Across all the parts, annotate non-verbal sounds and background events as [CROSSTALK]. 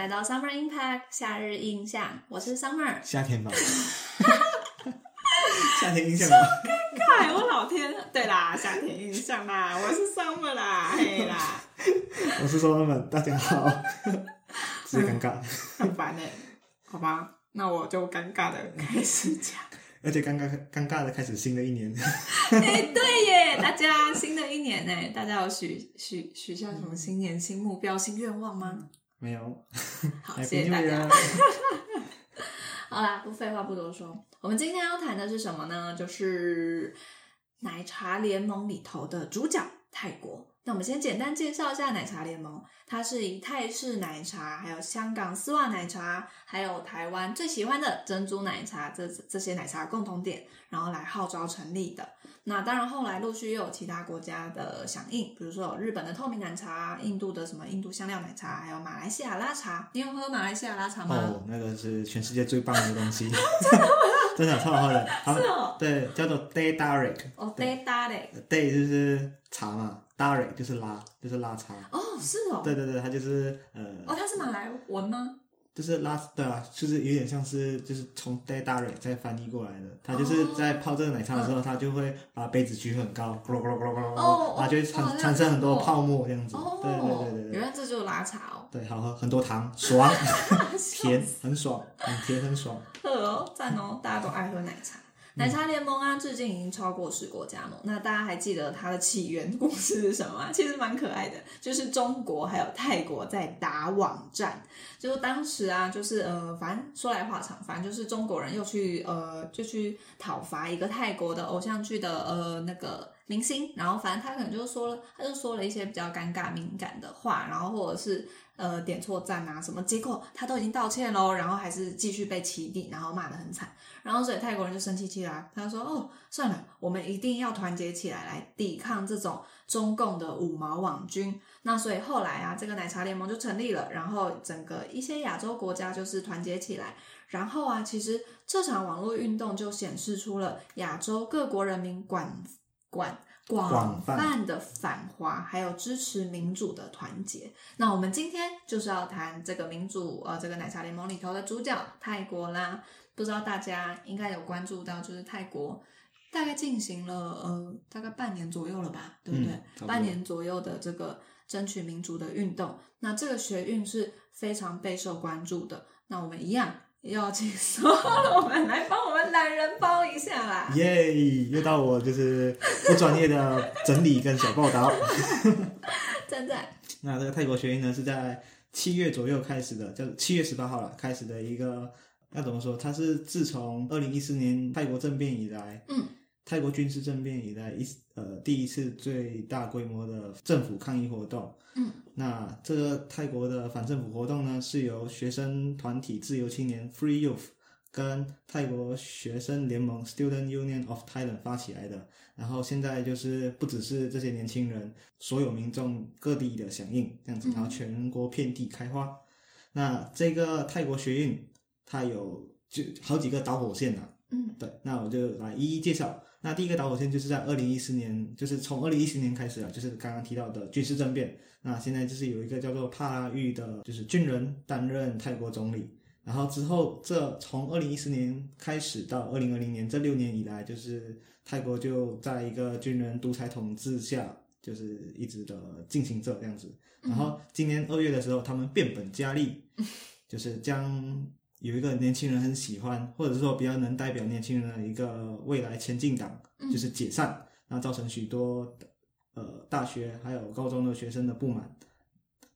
来到 Summer Impact 夏日印象，我是 Summer。夏天吧，[LAUGHS] 夏天印象吧，嗨，我老天！对啦，夏天印象啦，我是 Summer 啦，嘿啦，我是说他们大家好，直接尴尬，很烦哎、好吧，那我就尴尬的开始讲。而且尴尬尴尬的开始新的一年，哎、对耶，大家新的一年呢，大家有许许许下什么新年新目标、新愿望吗？没有，[LAUGHS] 好，谢谢大家。[LAUGHS] [LAUGHS] 好啦，不废话不多说，我们今天要谈的是什么呢？就是奶茶联盟里头的主角泰国。那我们先简单介绍一下奶茶联盟，它是以泰式奶茶、还有香港丝袜奶茶，还有台湾最喜欢的珍珠奶茶这这些奶茶共同点，然后来号召成立的。那当然，后来陆续又有其他国家的响应，比如说有日本的透明奶茶、印度的什么印度香料奶茶，还有马来西亚拉茶。你有喝马来西亚拉茶吗？哦，那个是全世界最棒的东西 [LAUGHS] [LAUGHS] 真的超好喝的，是哦，对叫做 Day Darik，哦对，day Dark，Day 就是茶嘛，Darik 就是拉，就是拉茶，哦，是哦，对对对，它就是呃，哦，它是马来文吗？就是拉，对啊，就是有点像是就是从 day Darik 再翻译过来的。它就是在泡这个奶茶的时候，它就会把杯子举很高，咕噜咕噜咕噜咕噜咕哦噜，它就会产产生很多泡沫这样子。哦，对对对对原，来这就是拉茶哦，对，好喝，很多糖，爽，[LAUGHS] 甜，很爽，很甜，很爽。[LAUGHS] 喝哦，赞哦，大家都爱喝奶茶。奶茶联盟啊，至今已经超过十国加盟。那大家还记得它的起源 [LAUGHS] 故事是什么？其实蛮可爱的，就是中国还有泰国在打网站。就是当时啊，就是呃，反正说来话长，反正就是中国人又去呃，就去讨伐一个泰国的偶像剧的呃那个明星，然后反正他可能就说了，他就说了一些比较尴尬敏感的话，然后或者是呃点错赞啊什么，结果他都已经道歉喽，然后还是继续被起底，然后骂得很惨。然后所以泰国人就生气起来，他说：“哦，算了，我们一定要团结起来，来抵抗这种中共的五毛网军。”那所以后来啊，这个奶茶联盟就成立了，然后整个一些亚洲国家就是团结起来。然后啊，其实这场网络运动就显示出了亚洲各国人民管管广广泛泛的反华，还有支持民主的团结。那我们今天就是要谈这个民主，呃，这个奶茶联盟里头的主角泰国啦。不知道大家应该有关注到，就是泰国大概进行了呃大概半年左右了吧，对不对？嗯不半年左右的这个争取民主的运动，那这个学运是非常备受关注的。那我们一样也要请所有们来帮我们懒人包一下啦。耶，又到我就是不专业的整理跟小报道。[LAUGHS] 赞赞，那这个泰国学运呢，是在七月左右开始的，叫七月十八号了开始的一个，要怎么说？它是自从二零一四年泰国政变以来，嗯，泰国军事政变以来一呃第一次最大规模的政府抗议活动。嗯，那这个泰国的反政府活动呢，是由学生团体自由青年 Free Youth 跟泰国学生联盟 Student Union of Thailand 发起来的。然后现在就是不只是这些年轻人，所有民众各地的响应这样子，嗯然后全国遍地开花。那这个泰国学运，它有就好几个导火线呐、嗯对，那我就来一一介绍。那第一个导火线就是在二零一四年，就是从二零一四年开始啊，就是刚刚提到的军事政变。那现在就是有一个叫做帕拉育的，就是军人担任泰国总理。然后之后，这从二零一四年开始到二零二零年这六年以来，就是泰国就在一个军人独裁统治下，就是一直的进行着这样子。然后今年二月的时候，他们变本加厉，[LAUGHS] 就是将有一个年轻人很喜欢，或者说比较能代表年轻人的一个未来前进党，嗯。就是解散，那造成许多呃大学还有高中的学生的不满。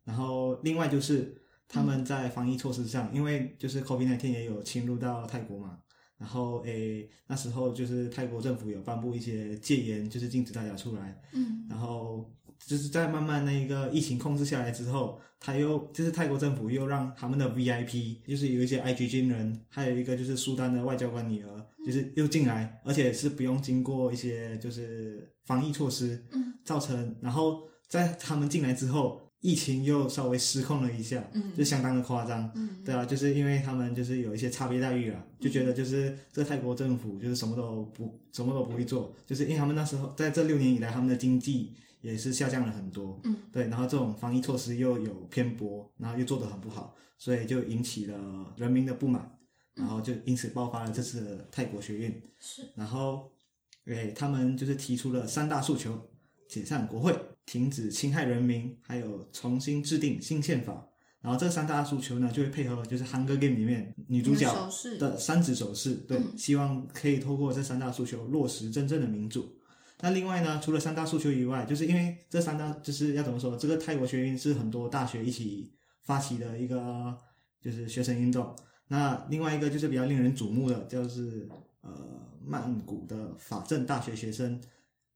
然后另外就是他们在防疫措施上，因为就是 COVID-19 也有侵入到泰国嘛，然后诶那时候就是泰国政府有颁布一些戒严，就是禁止大家出来，嗯。然后就是在慢慢那个疫情控制下来之后，他又就是泰国政府又让他们的 VIP，就是有一些 IG 军人，还有一个就是苏丹的外交官女儿，就是又进来，而且是不用经过一些就是防疫措施，嗯造成然后在他们进来之后，疫情又稍微失控了一下，嗯就相当的夸张。嗯，对啊，就是因为他们就是有一些差别待遇啊，就觉得就是这泰国政府就是什么都不什么都不会做，就是因为他们那时候在这六年以来，他们的经济也是下降了很多。嗯，对，然后这种防疫措施又有偏颇，然后又做得很不好，所以就引起了人民的不满，然后就因此爆发了这次的泰国学运。是，然后，诶，他们就是提出了三大诉求：解散国会、停止侵害人民，还有重新制定新宪法。然后这三大诉求呢，就会配合就是《Hunger Game》里面女主角的三指手势，对，嗯希望可以透过这三大诉求落实真正的民主。那另外呢，除了三大诉求以外，就是因为这三大就是要怎么说，这个泰国学运是很多大学一起发起的一个就是学生运动。那另外一个就是比较令人瞩目的，就是呃曼谷的法政大学学生。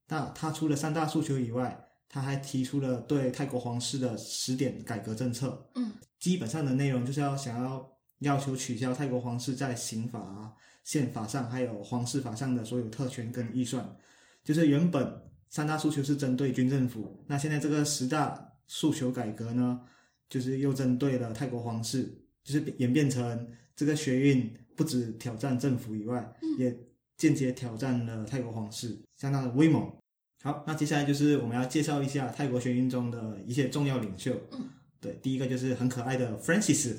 那他除了三大诉求以外，他还提出了对泰国皇室的十点改革政策。嗯，基本上的内容就是要想要要求取消泰国皇室在刑法啊、宪法上还有皇室法上的所有特权跟预算。就是原本三大诉求是针对军政府，那现在这个十大诉求改革呢，就是又针对了泰国皇室，就是演变成这个学运不止挑战政府以外，也间接挑战了泰国皇室，相当的威猛。好，那接下来就是我们要介绍一下泰国学运中的一些重要领袖。嗯，对，第一个就是很可爱的 Francis，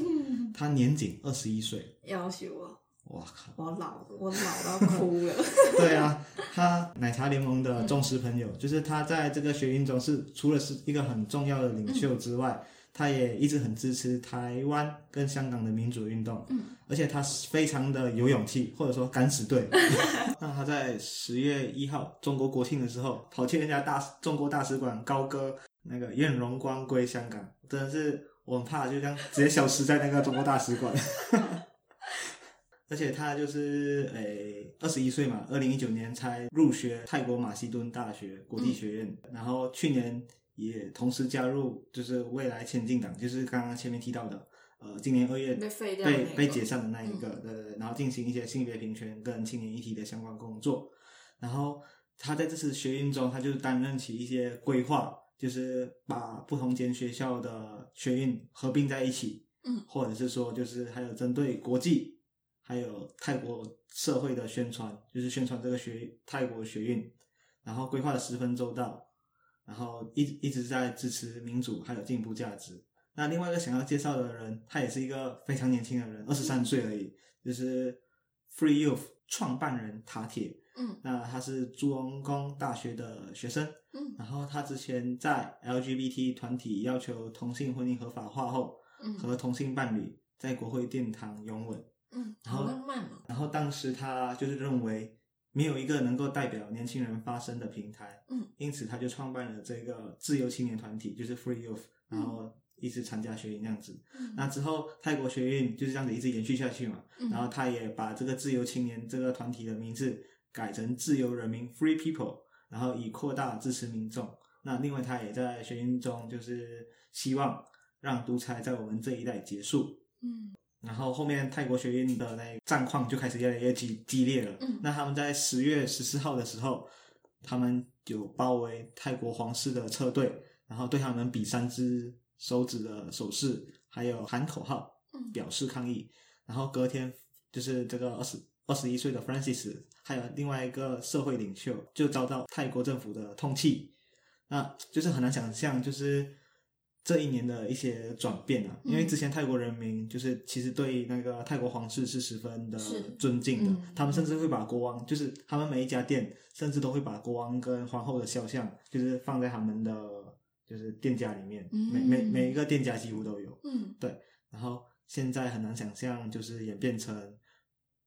[LAUGHS] 他年仅二十一岁，要求我，哇靠！我老，我老到哭了。[LAUGHS] [LAUGHS] 对啊，他奶茶联盟的忠实朋友，就是他在这个学运中是除了是一个很重要的领袖之外，他也一直很支持台湾跟香港的民主运动，嗯，而且他是非常的有勇气，或者说敢死队。[LAUGHS] 那他在十月一号中国国庆的时候，跑去人家大中国大使馆高歌那个愿荣光归香港，真的是我很怕就这样直接消失在那个中国大使馆。而且他就是诶二十一岁嘛，二零一九年才入学泰国马其顿大学国际学院，然后去年也同时加入就是未来前进党，就是刚刚前面提到的，呃，今年二月被废掉的那个。被被解散的那一个，对对对，然后进行一些性别平权跟青年议题的相关工作，然后他在这次学运中，他就担任起一些规划，就是把不同间学校的学运合并在一起，嗯，或者是说就是还有针对国际。还有泰国社会的宣传，就是宣传这个学泰国学运，然后规划的十分周到，然后一一直在支持民主还有进步价值。那另外一个想要介绍的人，他也是一个非常年轻的人，二十三岁而已，就是 Free Youth 创办人塔铁。嗯那他是朱隆功大学的学生，嗯然后他之前在 LGBT 团体要求同性婚姻合法化后，嗯和同性伴侣在国会殿堂拥吻。嗯，然后好浪漫哦。然后当时他就是认为没有一个能够代表年轻人发声的平台，嗯，因此他就创办了这个自由青年团体，就是 Free Youth，然后一直参加学运这样子。嗯那之后泰国学运就是这样子一直延续下去嘛，嗯然后他也把这个自由青年这个团体的名字改成自由人民 Free People，然后以扩大支持民众。那另外他也在学运中就是希望让独裁在我们这一代结束，嗯然后后面泰国学院的那战况就开始越来越激激烈了。嗯那他们在十月十四号的时候，他们有包围泰国皇室的车队，然后对他们比三只手指的手势，还有喊口号嗯表示抗议。然后隔天就是这个二十二十一岁的 Francis，还有另外一个社会领袖，就遭到泰国政府的通缉。那就是很难想象，就是这一年的一些转变啊，因为之前泰国人民就是其实对那个泰国皇室是十分的尊敬的，嗯他们甚至会把国王，就是他们每一家店甚至都会把国王跟皇后的肖像，就是放在他们的就是店家里面，嗯每每每一个店家几乎都有。嗯对然后现在很难想象，就是演变成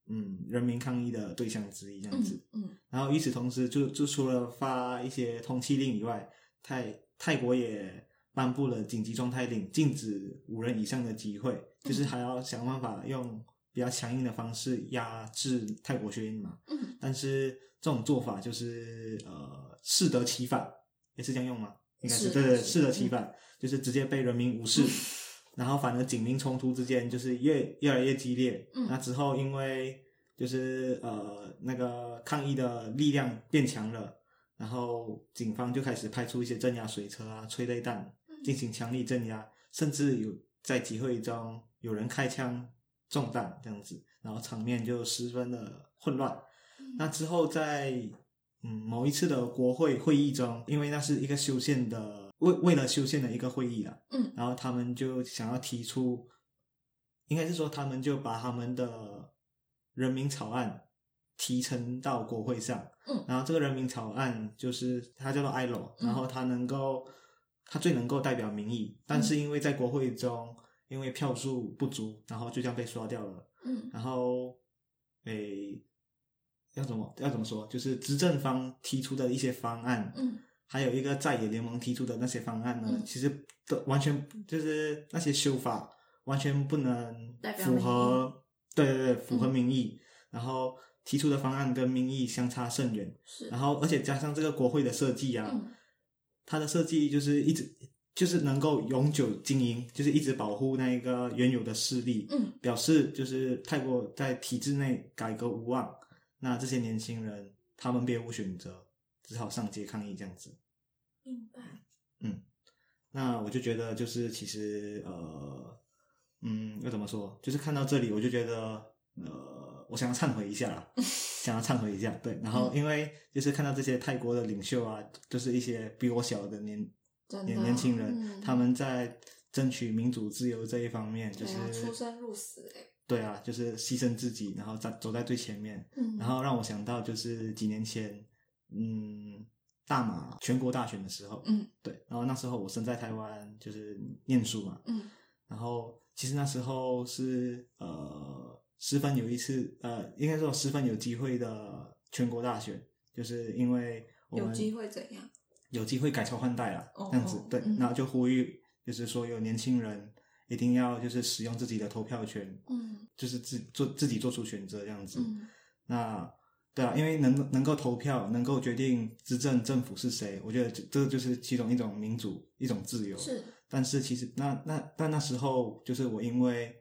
嗯人民抗议的对象之一这样子。嗯嗯然后与此同时就，就除了发一些通缉令以外，泰泰国也颁布了紧急状态令，禁止五人以上的集会，就是还要想办法用比较强硬的方式压制泰国学运嘛。嗯但是这种做法就是呃适得其反，也是这样用吗？应该是对，适得其反，就是直接被人民无视。[LAUGHS] 然后反而警民冲突之间就是越越来越激烈。嗯那之后因为就是呃那个抗议的力量变强了，然后警方就开始派出一些镇压水车啊、催泪弹进行强力镇压，甚至有在集会中有人开枪中弹这样子，然后场面就十分的混乱。那之后在嗯某一次的国会会议中，因为那是一个修宪的为为了修宪的一个会议啦，嗯，然后他们就想要提出，应该是说他们就把他们的人民草案提呈到国会上，嗯。然后这个人民草案就是它叫做 ILO，嗯。然后它能够它最能够代表民意，但是因为在国会中因为票数不足，然后就这样被刷掉了。嗯然后，诶，要怎么要怎么说？就是执政方提出的一些方案，嗯还有一个在野联盟提出的那些方案呢，嗯其实都完全就是那些修法完全不能符合，对对对，符合嗯民意。然后提出的方案跟民意相差甚远，是然后而且加上这个国会的设计啊，嗯它的设计就是一直就是能够永久经营，就是一直保护那一个原有的势力，嗯表示就是泰国在体制内改革无望，那这些年轻人他们别无选择，只好上街抗议这样子。明白嗯那我就觉得就是其实呃，嗯，要怎么说？就是看到这里，我就觉得呃，我想要忏悔一下啦，[LAUGHS] 想要忏悔一下。对，然后因为就是看到这些泰国的领袖啊，就是一些比我小的年的。年年轻人，嗯。他们在争取民主自由这一方面，就是啊，出生入死哎，对啊，就是牺牲自己，然后在走在最前面。嗯，然后让我想到就是几年前，嗯，大马全国大选的时候，嗯。对，然后那时候我身在台湾，就是念书嘛，嗯。然后其实那时候是呃十分有一次呃，应该说十分有机会的全国大选，就是因为我们有机会怎样？有机会改朝换代了，哦这样子对，嗯然后就呼吁就是说有年轻人一定要就是使用自己的投票权，嗯就是自做自己做出选择这样子。嗯那对啊，因为能能够投票，能够决定执政政府是谁，我觉得这这就是其中一种民主，一种自由。是但是其实那那但那时候就是我因为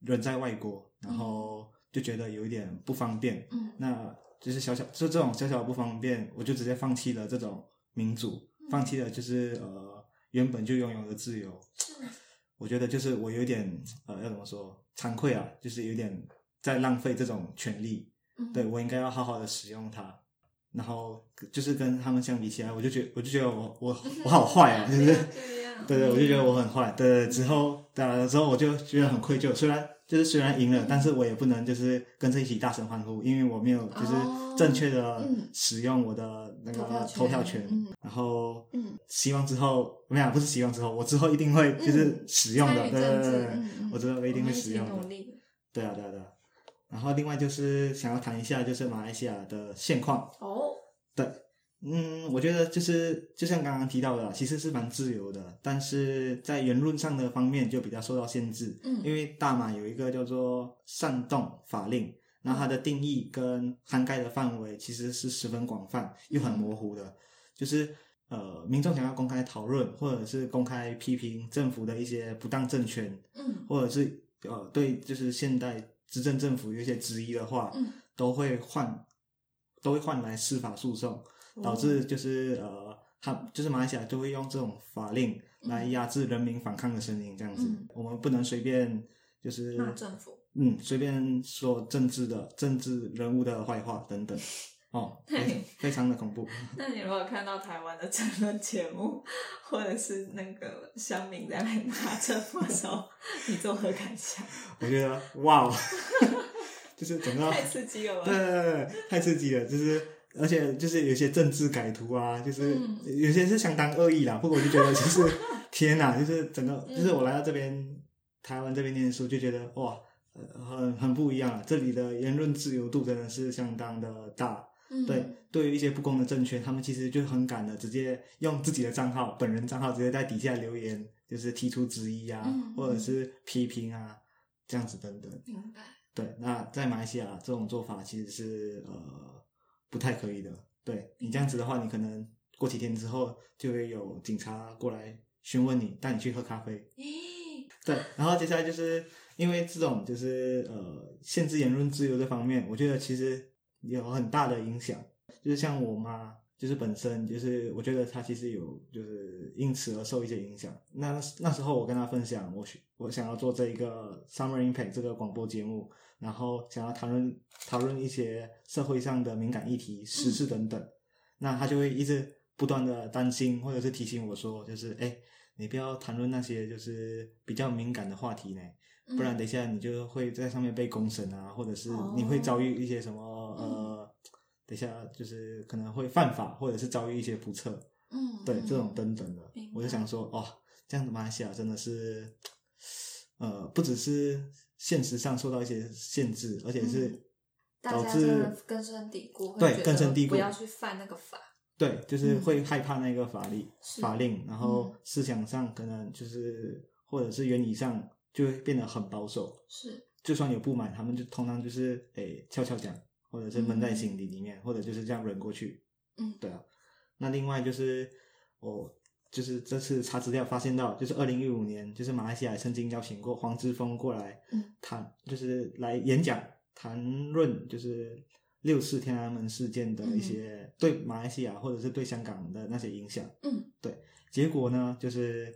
人在外国，然后就觉得有一点不方便，嗯那就是小小就这种小小的不方便，我就直接放弃了这种民主，嗯放弃了就是呃原本就拥有的自由。我觉得就是我有点呃要怎么说惭愧啊，就是有点在浪费这种权利。嗯对我应该要好好的使用它。然后就是跟他们相比起来，我就觉我就觉得我我 [LAUGHS] 我好坏啊，就是对对，我就觉得我嗯很坏。对对，之后打了之后，我就觉得很愧疚。虽然就是虽然赢了，但是我也不能就是跟着一起大声欢呼，因为我没有就是哦正确的嗯使用我的那个投票权然后嗯希望之后我们俩，不是希望之后，我之后一定会就是嗯使用的。对对对我之后一定会使用的对啊对啊对啊。然后另外就是想要谈一下就是马来西亚的现况。哦，对，嗯，我觉得就是就像刚刚提到的，其实是蛮自由的，但是在言论上的方面就比较受到限制。嗯因为大马有一个叫做煽动法令，那它的定义跟涵盖的范围其实是十分广泛又很模糊的，就是。呃，民众想要公开讨论，或者是公开批评政府的一些不当政权，嗯或者是呃对就是现代执政政府有一些质疑的话，嗯都会换都会换来司法诉讼，导致就是呃，他就是马来西亚就会用这种法令来压制人民反抗的声音，这样子，嗯。我们不能随便就是骂政府，嗯随便说政治的政治人物的坏话等等，[LAUGHS] 哦，非常的恐怖。那你如果看到台湾的争论节目，[LAUGHS] 或者是那个乡民在那边骂政府的时候，你作何感想？[LAUGHS] 我觉得哇哦，就是整个太刺激了吧？对，太刺激了，就是而且就是有些政治改图啊，就是、嗯有些是相当恶意啦。不过我就觉得 [LAUGHS] 就是天哪，就是整个嗯就是我来到这边台湾这边念书，就觉得哇，呃很很不一样啊。这里的言论自由度真的是相当的大。嗯，对，对于一些不公的政权，他们其实就很敢的直接用自己的账号、本人账号直接在底下留言，就是提出质疑啊，嗯或者是批评啊，这样子等等。明白。对，那在马来西亚这种做法其实是呃不太可以的。对你这样子的话，你可能过几天之后就会有警察过来询问你，带你去喝咖啡。咦，对，然后接下来就是因为这种就是呃限制言论自由这方面，我觉得其实有很大的影响。就是像我妈，就是本身就是我觉得他其实有就是因此而受一些影响。那那时候我跟他分享，我去我想要做这一个 Summer Impact 这个广播节目，然后想要谈论讨论一些社会上的敏感议题、时事等等。那他就会一直不断的担心，或者是提醒我说，就是哎，你不要谈论那些就是比较敏感的话题呢，不然等一下你就会在上面被公审啊，或者是你会遭遇一些什么呃，等一下就是可能会犯法，或者是遭遇一些不测，嗯，对这种等等的，我就想说，哦，这样子马来西亚真的是，呃，不只是现实上受到一些限制，而且是导致根深蒂固，对根深蒂固不要去犯那个法。对，就是会害怕那个法律、是法令，然后嗯思想上可能就是或者是原理上就会变得很保守。是，就算有不满，他们就通常就是诶悄悄讲，或者是闷在心底里面，或者就是这样忍过去。嗯对啊。那另外就是我就是这次查资料发现到，就是二零一五年，就是马来西亚曾经邀请过黄之锋过来嗯谈，就是来演讲谈论就是六四天安门事件的一些对马来西亚或者是对香港的那些影响。嗯，对结果呢，就是，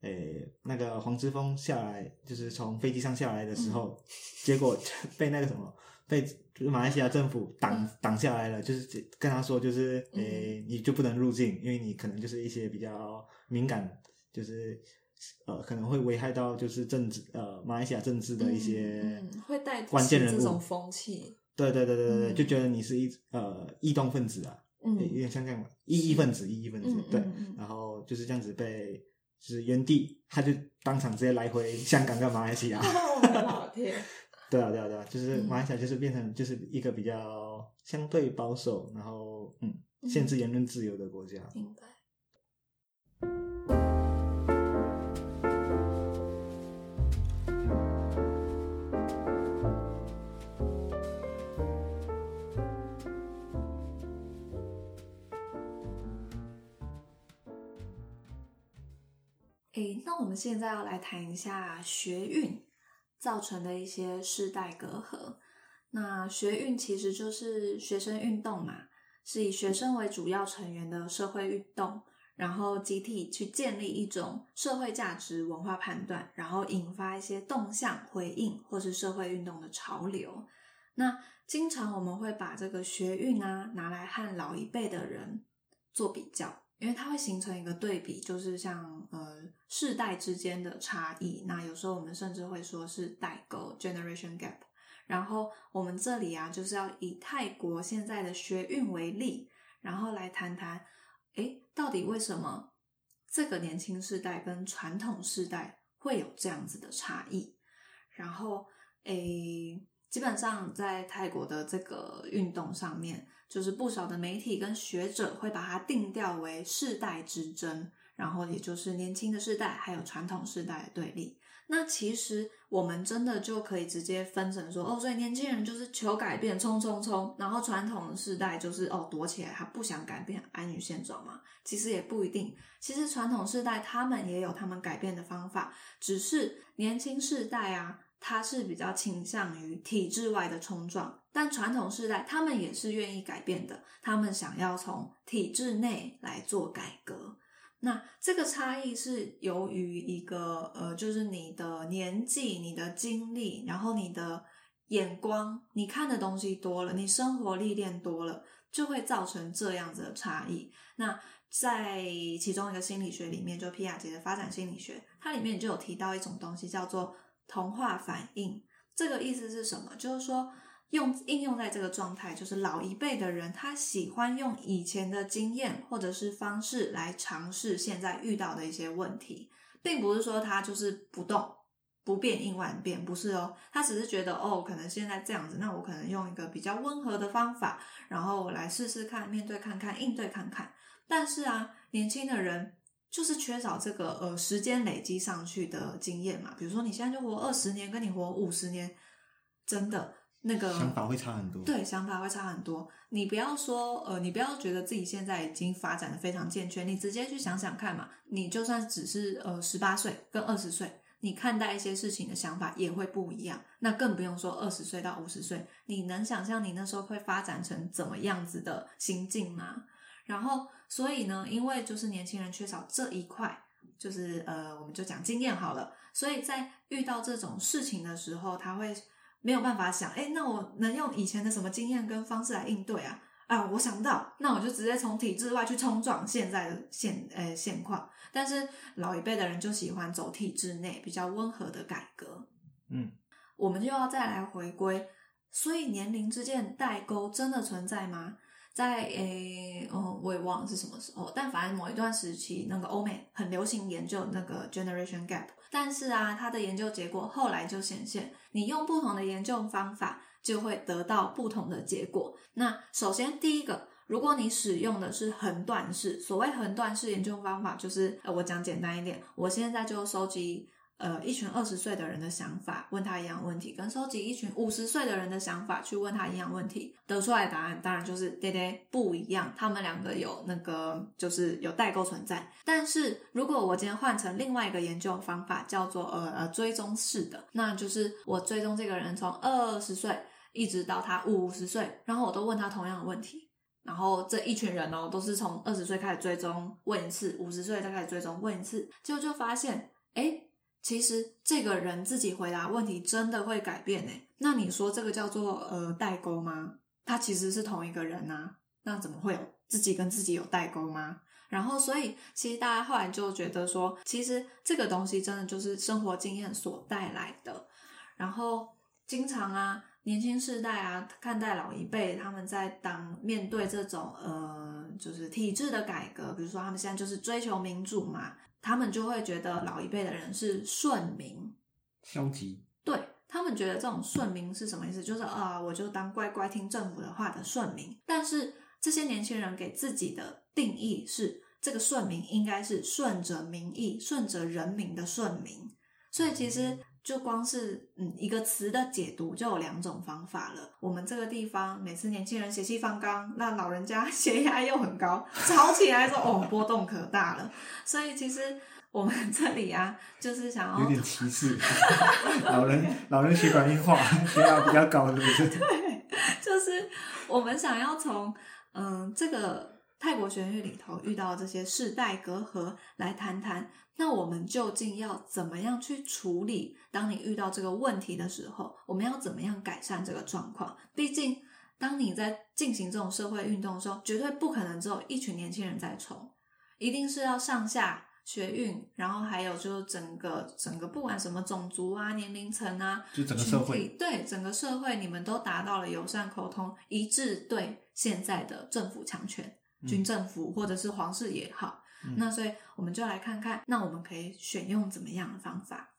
诶，那个黄之锋下来，就是从飞机上下来的时候，结果被那个什么，被就是马来西亚政府挡嗯挡下来了，就是跟他说，就是诶，你就不能入境，因为你可能就是一些比较敏感，就是呃，可能会危害到就是政治呃马来西亚政治的一些嗯嗯会带关键人这种风气。对对对对对，嗯就觉得你是一呃异动分子啊，嗯有点像这样吧，异议分子，异议分子，嗯对然后就是这样子被，就是原地，他就当场直接来回香港跟马来西亚，[LAUGHS] 哦，我的天！对啊对啊对啊，就是嗯。马来西亚就是变成就是一个比较相对保守，然后嗯限制言论自由的国家，明白。诶，那我们现在要来谈一下学运造成的一些世代隔阂。那学运其实就是学生运动嘛，是以学生为主要成员的社会运动，然后集体去建立一种社会价值文化判断，然后引发一些动向回应或是社会运动的潮流。那经常我们会把这个学运啊拿来和老一辈的人做比较，因为它会形成一个对比，就是像呃世代之间的差异。那有时候我们甚至会说是代沟 （generation gap）。然后我们这里啊，就是要以泰国现在的学运为例，然后来谈谈，诶，到底为什么这个年轻世代跟传统世代会有这样子的差异？然后，诶，基本上在泰国的这个运动上面，就是不少的媒体跟学者会把它定调为世代之争，然后也就是年轻的世代还有传统世代的对立。那其实我们真的就可以直接分成说，哦，所以年轻人就是求改变，冲冲冲，然后传统的世代就是哦躲起来，他不想改变，安于现状嘛。其实也不一定，其实传统世代他们也有他们改变的方法，只是年轻世代啊，他是比较倾向于体制外的冲撞，但传统世代他们也是愿意改变的，他们想要从体制内来做改革。那这个差异是由于一个呃，就是你的年纪、你的经历，然后你的眼光，你看的东西多了，你生活历练多了，就会造成这样子的差异。那在其中一个心理学里面，就皮亚杰的发展心理学，它里面就有提到一种东西叫做同化反应。这个意思是什么？就是说。用应用在这个状态，就是老一辈的人，他喜欢用以前的经验或者是方式来尝试现在遇到的一些问题，并不是说他就是不动不变应万变，不是哦，他只是觉得哦，可能现在这样子，那我可能用一个比较温和的方法，然后来试试看，面对看看，应对看看。但是啊，年轻的人就是缺少这个呃时间累积上去的经验嘛，比如说你现在就活二十年，跟你活五十年，真的。那个想法会差很多，对，想法会差很多。你不要说，呃，你不要觉得自己现在已经发展的非常健全，你直接去想想看嘛。你就算只是呃十八岁跟二十岁，你看待一些事情的想法也会不一样。那更不用说二十岁到五十岁，你能想象你那时候会发展成怎么样子的心境吗？然后，所以呢，因为就是年轻人缺少这一块，就是呃，我们就讲经验好了。所以在遇到这种事情的时候，他会。没有办法想，哎，那我能用以前的什么经验跟方式来应对啊？啊，我想不到，那我就直接从体制外去冲撞现在的现呃现况。但是老一辈的人就喜欢走体制内比较温和的改革。嗯，我们就要再来回归，所以年龄之间代沟真的存在吗？在诶，哦，我也忘了是什么时候，但反正某一段时期，那个欧美很流行研究那个 generation gap。但是啊，他的研究结果后来就显现，你用不同的研究方法，就会得到不同的结果。那首先第一个，如果你使用的是横断式，所谓横断式研究方法，就是呃，我讲简单一点，我现在就收集。呃，一群二十岁的人的想法，问他一样问题，跟收集一群五十岁的人的想法去问他一样问题，得出来的答案当然就是爹爹不一样。他们两个有那个就是有代沟存在。但是如果我今天换成另外一个研究方法，叫做呃呃追踪式的，那就是我追踪这个人从二十岁一直到他五十岁，然后我都问他同样的问题，然后这一群人哦都是从二十岁开始追踪问一次，五十岁再开始追踪问一次，结果就发现哎。其实这个人自己回答问题真的会改变诶？那你说这个叫做呃代沟吗？他其实是同一个人呐，那怎么会有自己跟自己有代沟吗？然后所以其实大家后来就觉得说，其实这个东西真的就是生活经验所带来的。然后经常啊，年轻世代啊，看待老一辈他们在当面对这种呃就是体制的改革，比如说他们现在就是追求民主嘛。他们就会觉得老一辈的人是顺民，消极。对他们觉得这种顺民是什么意思？就是啊，我就当乖乖听政府的话的顺民。但是这些年轻人给自己的定义是，这个顺民应该是顺着民意、顺着人民的顺民。所以其实。就光是嗯一个词的解读就有两种方法了。我们这个地方每次年轻人血气方刚，那老人家 [LAUGHS] 血压又很高，吵起来说哦波动可大了。所以其实我们这里啊，就是想要有点歧视 [LAUGHS] 老人，老人血管硬化，血压比较高，是不是？[LAUGHS] 对，就是我们想要从嗯这个泰国学院里头遇到这些世代隔阂来谈谈。那我们究竟要怎么样去处理？当你遇到这个问题的时候，我们要怎么样改善这个状况？毕竟，当你在进行这种社会运动的时候，绝对不可能只有一群年轻人在冲，一定是要上下学运，然后还有就是整个整个不管什么种族啊、年龄层啊，就整个社会，对整个社会，你们都达到了友善沟通，一致对现在的政府强权、军政府或者是皇室也好。那所以我们就来看看，那我们可以选用怎么样的方法？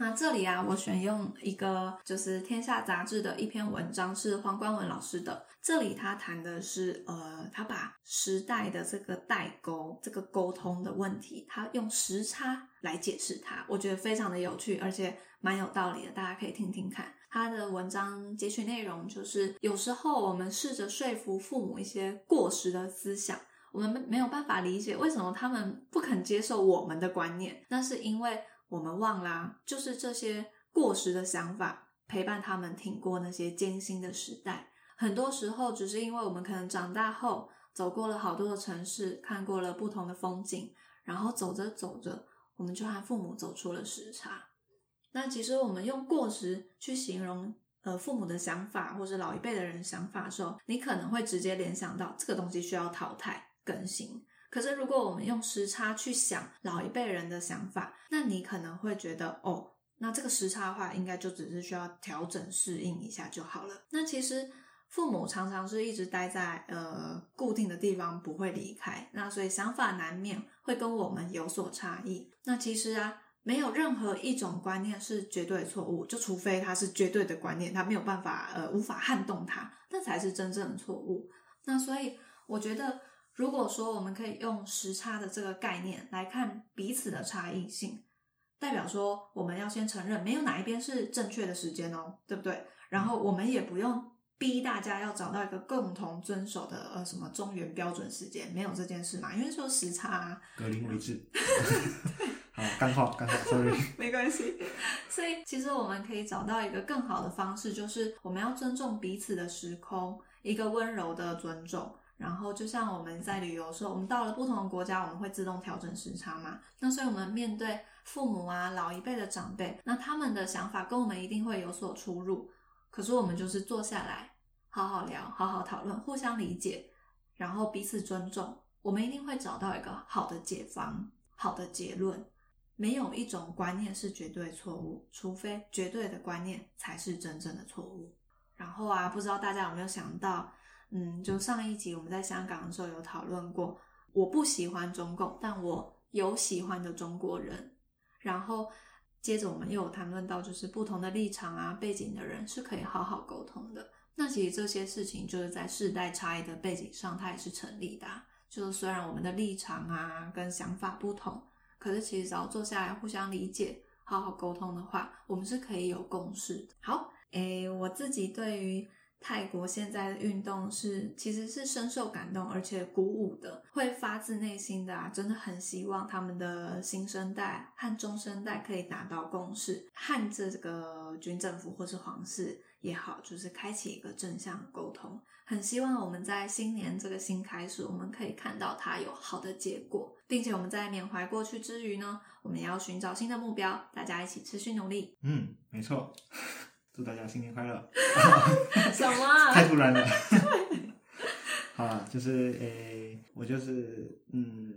那这里啊，我选用一个就是《天下》杂志的一篇文章，是黄冠文老师的。这里他谈的是，呃，他把时代的这个代沟、这个沟通的问题，他用时差来解释它，我觉得非常的有趣，而且蛮有道理的。大家可以听听看他的文章截取内容，就是有时候我们试着说服父母一些过时的思想。我们没没有办法理解为什么他们不肯接受我们的观念，那是因为我们忘啦，就是这些过时的想法陪伴他们挺过那些艰辛的时代。很多时候，只是因为我们可能长大后走过了好多的城市，看过了不同的风景，然后走着走着，我们就和父母走出了时差。那其实我们用过时去形容呃父母的想法，或者老一辈的人想法的时候，你可能会直接联想到这个东西需要淘汰。更新。可是，如果我们用时差去想老一辈人的想法，那你可能会觉得，哦，那这个时差的话，应该就只是需要调整适应一下就好了。那其实父母常常是一直待在呃固定的地方，不会离开，那所以想法难免会跟我们有所差异。那其实啊，没有任何一种观念是绝对错误，就除非它是绝对的观念，它没有办法呃无法撼动它，那才是真正的错误。那所以我觉得。如果说我们可以用时差的这个概念来看彼此的差异性，代表说我们要先承认没有哪一边是正确的时间哦，对不对？然后我们也不用逼大家要找到一个共同遵守的呃什么中原标准时间，没有这件事嘛，因为说时差啊，格林威治。[LAUGHS] 好，干话干话，sorry，[LAUGHS] 没关系。所以其实我们可以找到一个更好的方式，就是我们要尊重彼此的时空，一个温柔的尊重。然后，就像我们在旅游的时候，我们到了不同的国家，我们会自动调整时差嘛？那所以，我们面对父母啊、老一辈的长辈，那他们的想法跟我们一定会有所出入。可是，我们就是坐下来，好好好聊，好好讨论，互相理解，然后彼此尊重，我们一定会找到一个好的解方、好的结论。没有一种观念是绝对错误，除非绝对的观念才是真正的错误。然后啊，不知道大家有没有想到，嗯，就上一集我们在香港的时候有讨论过，我不喜欢中共，但我有喜欢的中国人。然后接着我们又有谈论到，就是不同的立场啊、背景的人是可以好好沟通的。那其实这些事情就是在世代差异的背景上，它也是成立的。就是虽然我们的立场啊跟想法不同。可是，其实只要坐下来互相理解、好好沟通的话，我们是可以有共识的。好，诶，我自己对于泰国现在的运动是，其实是深受感动，而且鼓舞的，会发自内心的啊，真的很希望他们的新生代和中生代可以达到共识，和这个军政府或是皇室。也好，就是开启一个正向沟通。很希望我们在新年这个新开始，我们可以看到它有好的结果，并且我们在缅怀过去之余呢，我们也要寻找新的目标，大家一起持续努力。嗯，没错。祝大家新年快乐！[LAUGHS] 什么？[LAUGHS] 太突然了。[LAUGHS] 好了，就是诶，我就是嗯，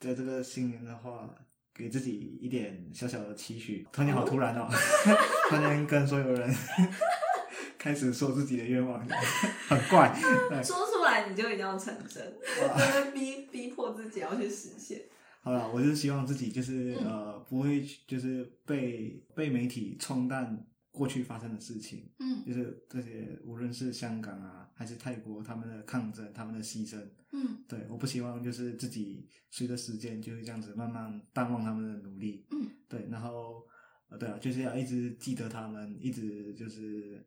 在这个新年的话，给自己一点小小的期许。突然好突然哦，突然跟所有人。开始说自己的愿望，很怪。说出来你就一定要成真，就是逼逼迫自己要去实现。好了，我就是希望自己就是呃不会就是被被媒体冲淡过去发生的事情。嗯，就是这些无论是香港啊还是泰国他们的抗争他们的牺牲。嗯，对，我不希望就是自己随着时间就是这样子慢慢淡忘他们的努力。嗯，对，然后呃对啊，就是要一直记得他们，一直就是。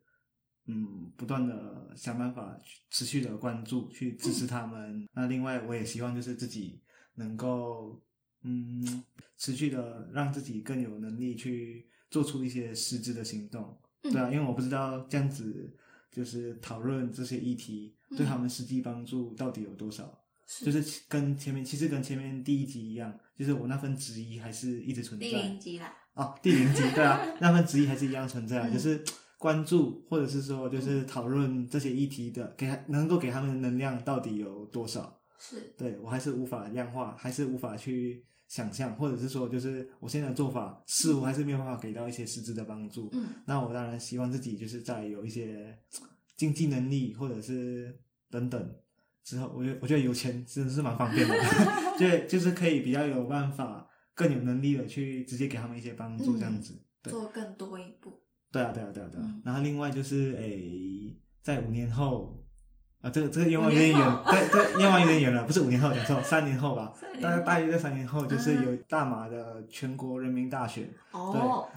嗯，不断的想办法持续的关注，去支持他们。那另外，我也希望就是自己能够，嗯，持续的让自己更有能力去做出一些实质的行动。对啊，因为我不知道这样子就是讨论这些议题对他们实际帮助到底有多少。就是跟前面其实跟前面第一集一样，就是我那份质疑还是一直存在。第零集啦。哦，第零集对啊，[LAUGHS] 那份质疑还是一样存在，就是。关注或者是说就是讨论这些议题的，给能够给他们的能量到底有多少？是对我还是无法量化，还是无法去想象，或者是说就是我现在的做法似乎还是没有办法给到一些实质的帮助。嗯，那我当然希望自己就是在有一些经济能力或者是等等之后，我觉得我觉得有钱真的是蛮方便的，[LAUGHS] 就就是可以比较有办法更有能力的去直接给他们一些帮助，这样子做更多一步。对啊，对啊，对啊，对啊。然后另外就是诶，在五年后啊，这个这个愿望有点远，对对，愿望有点远了，不是五年后，讲错，三年后吧。大概大约在三年后，就是有大马的全国人民大选。哦。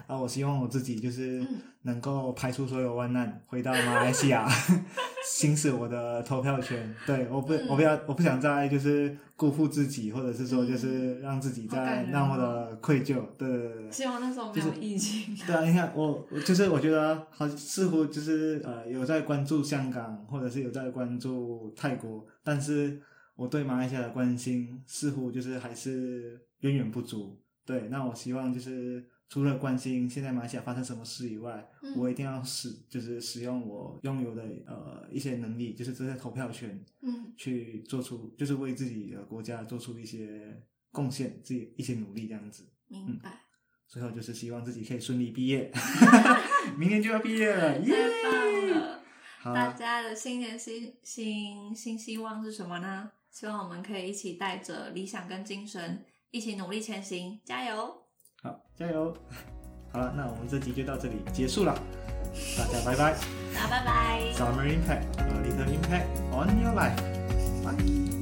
对。啊，我希望我自己就是能够排除所有万难，回到马来西亚。[LAUGHS] 行使我的投票权，对，我不，我不要，我不想再就是辜负自己，或者是说就是让自己再那么的愧疚，对对对。希望那时候没有疫情。对啊，你看我，就是我觉得好似乎就是呃有在关注香港，或者是有在关注泰国，但是我对马来西亚的关心似乎就是还是远远不足。对，那我希望就是。除了关心现在马来西亚发生什么事以外，我一定要使就是使用我拥有的呃一些能力，就是这些投票权，嗯，去做出就是为自己的国家做出一些贡献，自己一些努力这样子。明白。最后就是希望自己可以顺利毕业，[LAUGHS] 明年就要毕业了，耶！好，大家的新年新新新希望是什么呢？希望我们可以一起带着理想跟精神，一起努力前行，加油！好，加油！好了，那我们这集就到这里结束了，大家拜拜。大家拜拜。Summer impact, a little impact on your life. Bye.